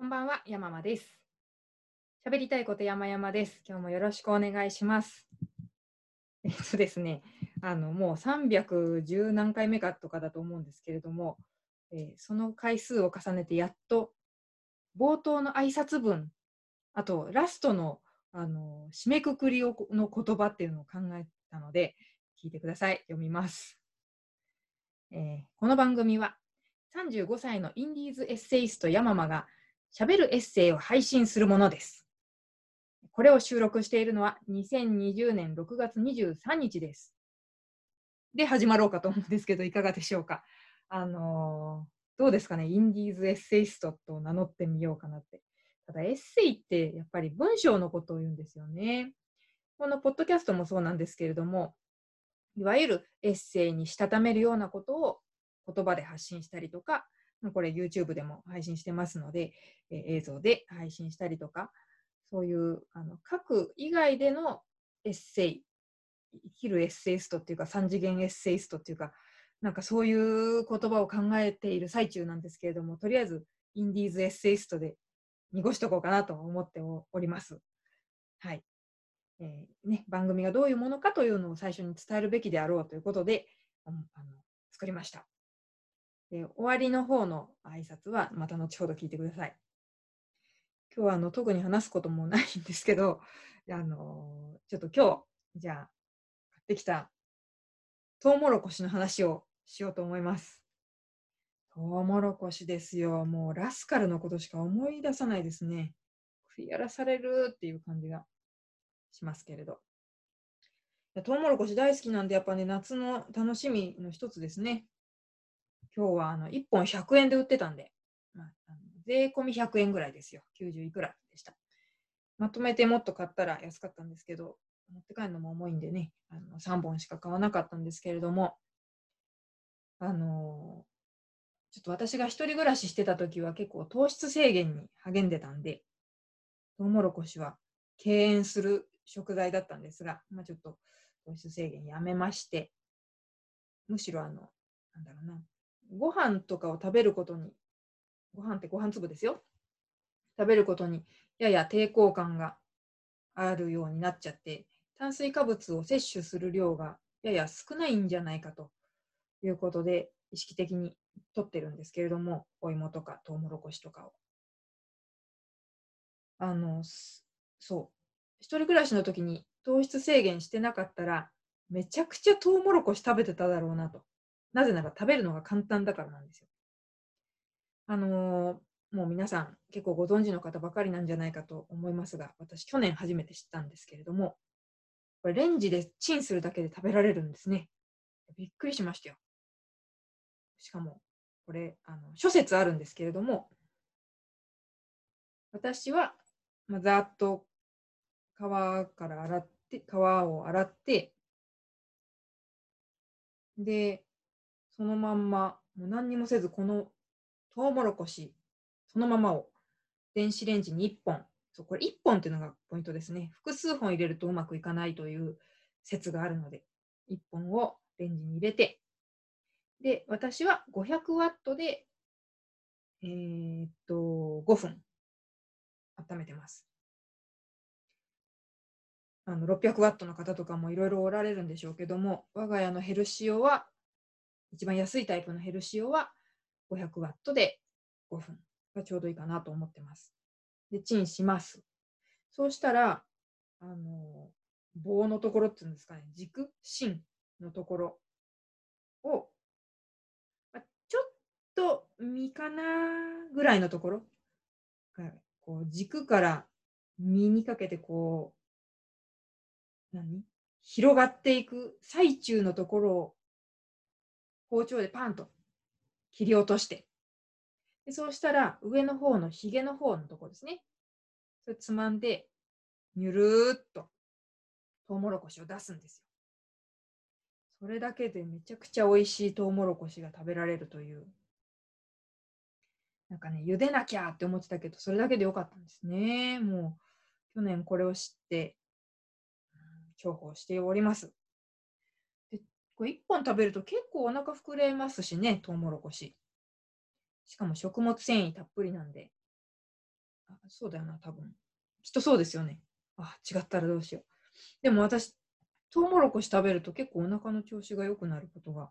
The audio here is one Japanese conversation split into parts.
こんばんは、山間です。喋りたいこと山々です。今日もよろしくお願いします。えっとですね、あのもう310何回目かとかだと思うんですけれども、えーその回数を重ねてやっと冒頭の挨拶文、あとラストのあの締めくくりをの言葉っていうのを考えたので、聞いてください。読みます。えーこの番組は35歳のインディーズエッセイスト山間が喋るエッセイを配信するものです。これを収録しているのは2020年6月23日です。で、始まろうかと思うんですけど、いかがでしょうか？あのーどうですかね、インディーズエッセイストと名乗ってみようかなって。ただ、エッセイってやっぱり文章のことを言うんですよね。このポッドキャストもそうなんですけれども、いわゆるエッセイにしたためるようなことを言葉で発信したりとか、これ YouTube でも配信してますので、えー映像で配信したりとか、そういうあの書く以外でのエッセイ、生きるエッセイストっていうか、三次元エッセイストっていうか、なんかそういう言葉を考えている最中なんですけれども、とりあえずインディーズエッセイストで濁しとこうかなと思っております。はい。えーね、番組がどういうものかというのを最初に伝えるべきであろうということで、あの作りました。で終わりの方の挨拶はまた後ほど聞いてください。今日はあの特に話すこともないんですけど、あのちょっと今日、じゃあ、買ってきたトウモロコシの話をしようと思います。トウモロコシですよ。もうラスカルのことしか思い出さないですね。食いやらされるっていう感じがしますけれど。トウモロコシ大好きなんで、やっぱね、夏の楽しみの一つですね。今日はあの1本100円で売ってたんで、まあ、の税込み100円ぐらいですよ。90いくらでした。まとめてもっと買ったら安かったんですけど、持って帰るのも重いんでね、あの3本しか買わなかったんですけれども、あのちょっと私が一人暮らししてた時は結構糖質制限に励んでたんで、トウモロコシは敬遠する食材だったんですが、まあ、ちょっと糖質制限やめまして、むしろあの、なんだろうな、ご飯とかを食べることに、ご飯ってご飯粒ですよ。食べることにやや抵抗感があるようになっちゃって、炭水化物を摂取する量がやや少ないんじゃないかということで、意識的に取ってるんですけれども、お芋とかトウモロコシとかを。あの、そう。一人暮らしの時に糖質制限してなかったら、めちゃくちゃトウモロコシ食べてただろうなと。なぜなら食べるのが簡単だからなんですよ。あのーもう皆さん結構ご存知の方ばかりなんじゃないかと思いますが、私去年初めて知ったんですけれども、これレンジでチンするだけで食べられるんですね。びっくりしましたよ。しかも、これ、あの諸説あるんですけれども、私は、まあ、ざっと皮から洗って、皮を洗って、で、そのまんま、もう何にもせず、このトウモロコシ、そのままを電子レンジに1本、そうこれ1本っていうのがポイントですね。複数本入れるとうまくいかないという説があるので、1本をレンジに入れて、で、私は500ワットで、えーっと、5分温めてます。あの600ワットの方とかもいろいろおられるんでしょうけども、我が家のヘルシオは、一番安いタイプのヘルシオは500ワットで5分がちょうどいいかなと思ってます。で、チンします。そうしたら、あの、棒のところっていうんですかね、軸、芯のところを、まあちょっと実かなぐらいのところ、こう軸から実にかけてこう、何？広がっていく最中のところを包丁でパンと切り落として、でそうしたら上の方のひげの方のところですね。それつまんで、にゅるーっとトウモロコシを出すんですよ。それだけでめちゃくちゃ美味しいトウモロコシが食べられるという。なんかね、茹でなきゃって思ってたけど、それだけでよかったんですね。もう、去年これを知って、重宝しております。これ1本食べると結構お腹膨れますしね、トウモロコシ。しかも食物繊維たっぷりなんで、あそうだよな、多分。きっとそうですよね。あ、違ったらどうしよう。でも私、トウモロコシ食べると結構お腹の調子が良くなることが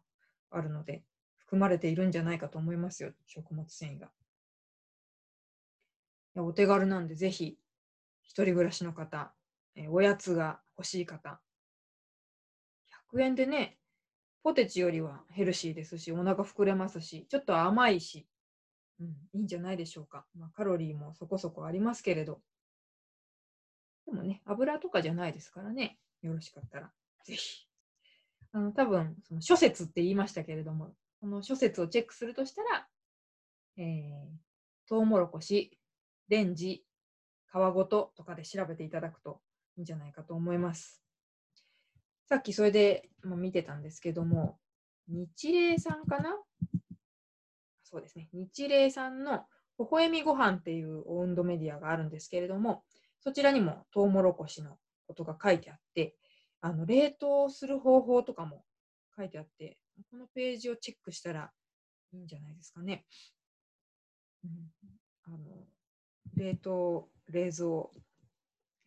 あるので、含まれているんじゃないかと思いますよ、食物繊維が。いやお手軽なんで、ぜひ、一人暮らしの方、えおやつが欲しい方、100円でね、ポテチよりはヘルシーですし、お腹膨れますし、ちょっと甘いし、うん、いいんじゃないでしょうか。まあ、カロリーもそこそこありますけれど。でもね、油とかじゃないですからね、よろしかったら、ぜひ。あの、多分、その諸説って言いましたけれども、この諸説をチェックするとしたら、えー、トウモロコシ、レンジ、皮ごととかで調べていただくといいんじゃないかと思います。さっきそれでも見てたんですけども、日霊さんかな？そうですね。日霊さんの微笑みご飯っていうオウンドメディアがあるんですけれども、そちらにもトウモロコシのことが書いてあって、あの冷凍する方法とかも書いてあって、このページをチェックしたらいいんじゃないですかね。うん、あの冷凍、冷蔵、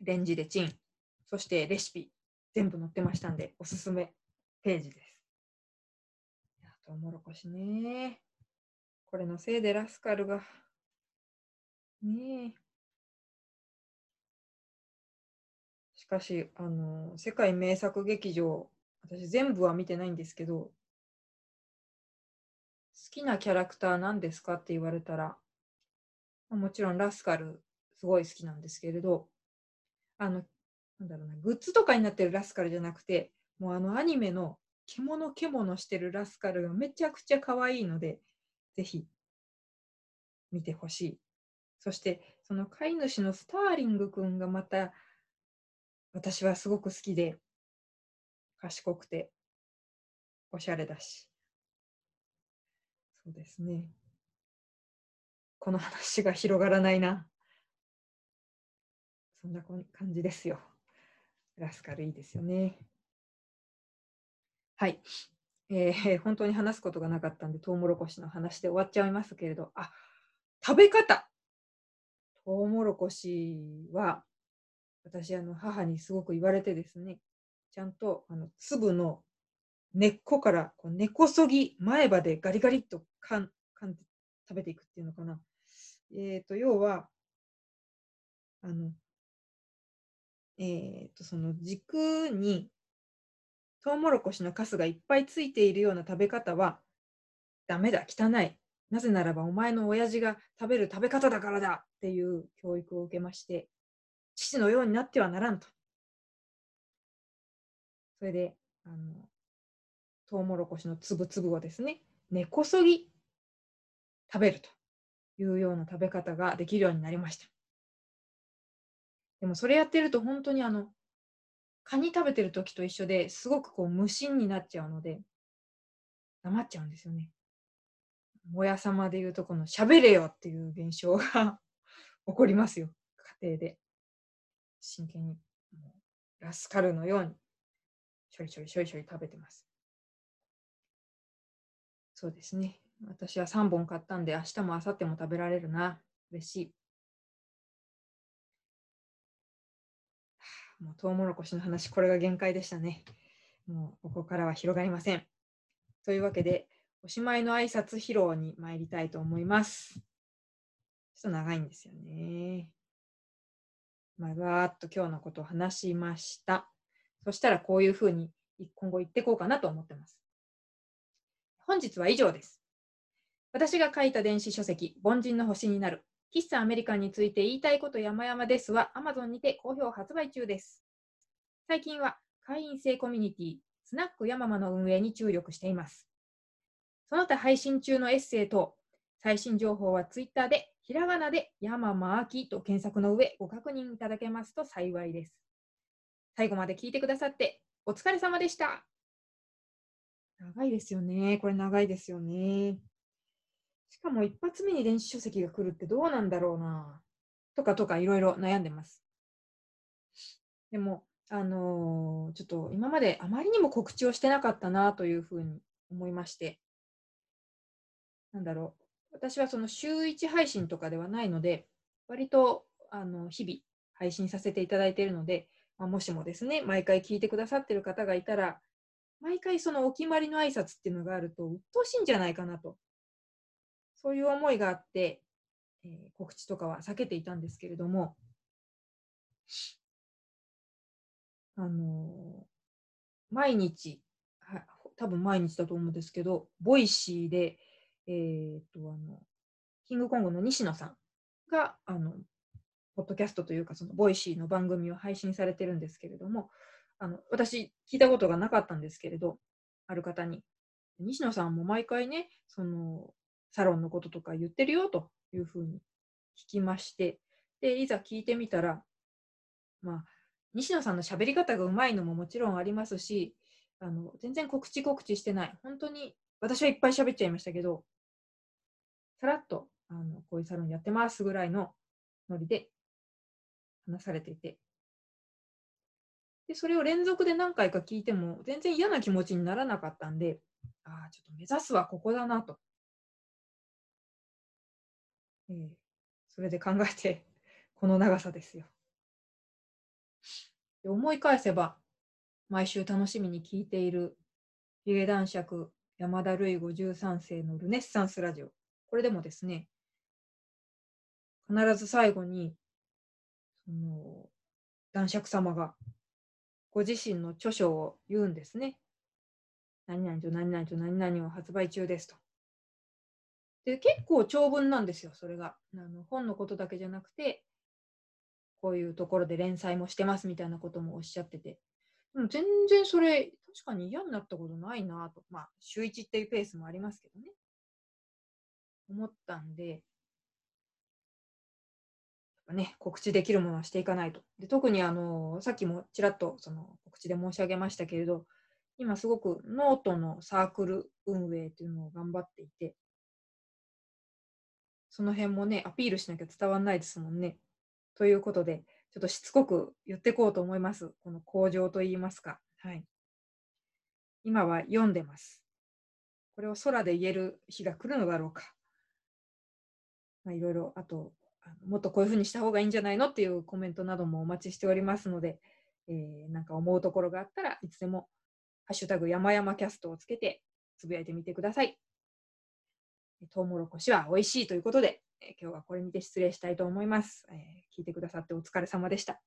レンジでチン、そしてレシピ、全部載ってましたんで、おすすめページです。トウモロコシね。これのせいでラスカルが。ねえ。しかし、あの、世界名作劇場、私全部は見てないんですけど、好きなキャラクター何ですかって言われたら、もちろんラスカルすごい好きなんですけれど、あの、なんだろうな、グッズとかになってるラスカルじゃなくて、もうあのアニメの獣獣してるラスカルがめちゃくちゃ可愛いので、ぜひ見てほしい。そして、その飼い主のスターリングくんがまた、私はすごく好きで、賢くて、おしゃれだし。そうですね。この話が広がらないな。そんな感じですよ。ラスカルいいですよね。はい。えー、本当に話すことがなかったんで、トウモロコシの話で終わっちゃいますけれど、あ、食べ方。トウモロコシは、私、あの、母にすごく言われてですね、ちゃんと、あの、粒の根っこからこう根こそぎ前歯でガリガリっとかんかんで食べていくっていうのかな。えっ、ー、と、要は、あの、え、ー、と、その軸にトウモロコシのカスがいっぱいついているような食べ方はダメだ、汚い。なぜならばお前の親父が食べる食べ方だからだっていう教育を受けまして、父のようになってはならんと。それで、あの、トウモロコシの粒々をですね、根こそぎ食べるというような食べ方ができるようになりました。でもそれやってると本当にあの、カニ食べてる時と一緒ですごくこう無心になっちゃうので、黙っちゃうんですよね。親様でいうとこの喋れよっていう現象が 起こりますよ。家庭で。真剣に。ラスカルのように、しょりしょりしょりしょり食べてます。そうですね。私は3本買ったんで、明日も明後日も食べられるな。嬉しい。もうトウモロコシの話、これが限界でしたね。もうここからは広がりません。というわけで、おしまいの挨拶披露に参りたいと思います。ちょっと長いんですよね。まあ、わーっと今日のことを話しました。そしたらこういうふうに今後言ってこうかなと思ってます。本日は以上です。私が書いた電子書籍、凡人の星になる喫茶アメリカンについて言いたいこと山々ですは Amazon にて好評発売中です。最近は会員制コミュニティ、スナックヤママの運営に注力しています。その他配信中のエッセイ等、最新情報は Twitter でひらがなでヤママアキと検索の上ご確認いただけますと幸いです。最後まで聞いてくださってお疲れ様でした。長いですよね。これ長いですよね。しかも一発目に電子書籍が来るってどうなんだろうな。とかとかいろいろ悩んでます。でも、あのー、ちょっと今まであまりにも告知をしてなかったなというふうに思いまして、なんだろう。私はその週1配信とかではないので、割とあの日々配信させていただいているので、まあ、もしもですね、毎回聞いてくださっている方がいたら、毎回そのお決まりの挨拶っていうのがあると、鬱陶しいんじゃないかなと。そういう思いがあって、えー、告知とかは避けていたんですけれども、あのー、毎日、多分毎日だと思うんですけど、 Voicy で、えー、っと、あの、キングコングの西野さんが、あの、ポッドキャストというか、その Voicy の番組を配信されてるんですけれども、あの私、聞いたことがなかったんですけれど、ある方に、西野さんも毎回ね、そのサロンのこととか言ってるよというふうに聞きまして、で、いざ聞いてみたら、まあ、西野さんの喋り方がうまいのももちろんありますし、あの全然告知告知してない。本当に私はいっぱい喋っちゃいましたけど、さらっとあのこういうサロンやってますぐらいのノリで話されていて、でそれを連続で何回か聞いても全然嫌な気持ちにならなかったんで、ああ、ちょっと目指すはここだなと。えー、それで考えて、この長さですよ。で思い返せば、毎週楽しみに聞いている、ヒゲ男爵山田るい53世のルネッサンスラジオ。これでもですね、必ず最後に、その、男爵様がご自身の著書を言うんですね。何々と何々と何々を発売中ですと。で、結構長文なんですよ、それが。あの本のことだけじゃなくて、こういうところで連載もしてますみたいなこともおっしゃってて。でも全然それ、確かに嫌になったことないなと。まあ、週1っていうペースもありますけどね。思ったんでやっぱ、ね、告知できるものはしていかないと。で特にあのさっきもちらっとその告知で申し上げましたけれど、今すごくノートのサークル運営というのを頑張っていて、その辺もね、アピールしなきゃ伝わんないですもんね。ということで、ちょっとしつこく言ってこうと思います。この口上といいますか。はい。今は読んでます。これを空で言える日が来るのだろうか。まあ、いろいろ、あと、あもっとこういうふうにした方がいいんじゃないのっていうコメントなどもお待ちしておりますので、えー、なんか思うところがあったらいつでも「ハッシュタグ山々キャスト」をつけてつぶやいてみてください。トウモロコシは美味しいということで、え、今日はこれにて失礼したいと思います、えー。聞いてくださってお疲れ様でした。